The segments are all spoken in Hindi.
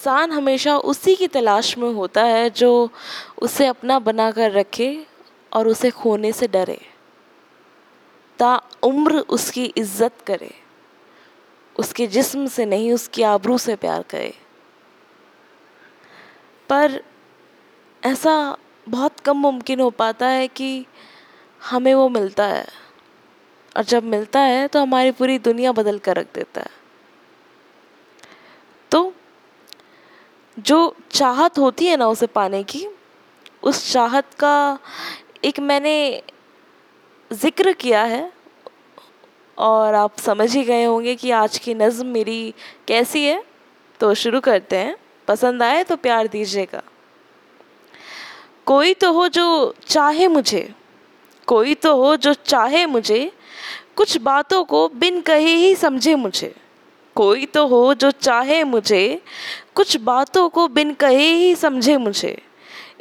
इंसान हमेशा उसी की तलाश में होता है जो उसे अपना बना कर रखे और उसे खोने से डरे। ता उम्र उसकी इज़्ज़त करे, उसके जिस्म से नहीं, उसकी आबरू से प्यार करे। पर ऐसा बहुत कम मुमकिन हो पाता है कि हमें वो मिलता है, और जब मिलता है तो हमारी पूरी दुनिया बदल कर रख देता है। जो चाहत होती है ना उसे पाने की, उस चाहत का एक मैंने ज़िक्र किया है और आप समझ ही गए होंगे कि आज की नज़म मेरी कैसी है। तो शुरू करते हैं। पसंद आए तो प्यार दीजिएगा। कोई तो हो जो चाहे मुझे, कोई तो हो जो चाहे मुझे, कुछ बातों को बिन कहे ही समझे मुझे। कोई तो हो जो चाहे मुझे, कुछ बातों को बिन कहे ही समझे मुझे,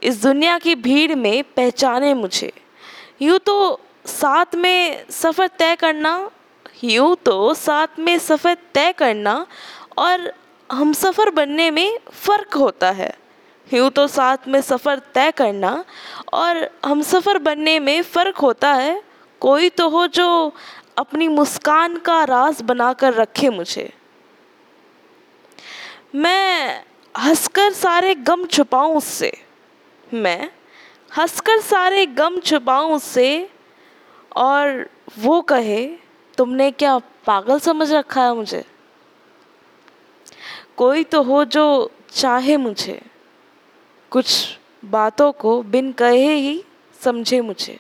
इस दुनिया की भीड़ में पहचाने मुझे। यूँ तो साथ में सफ़र तय करना, यूँ तो साथ में सफ़र तय करना और हम सफ़र बनने में फ़र्क होता है। यूँ तो साथ में सफ़र तय करना और हम सफ़र बनने में फ़र्क होता है। कोई तो हो जो अपनी मुस्कान का राज बना कर रखे मुझे। मैं हंसकर सारे गम छुपाऊं उससे। मैं हंसकर सारे गम छुपाऊं उससे और वो कहे, तुमने क्या पागल समझ रखा है मुझे? कोई तो हो जो चाहे मुझे। कुछ बातों को बिन कहे ही समझे मुझे।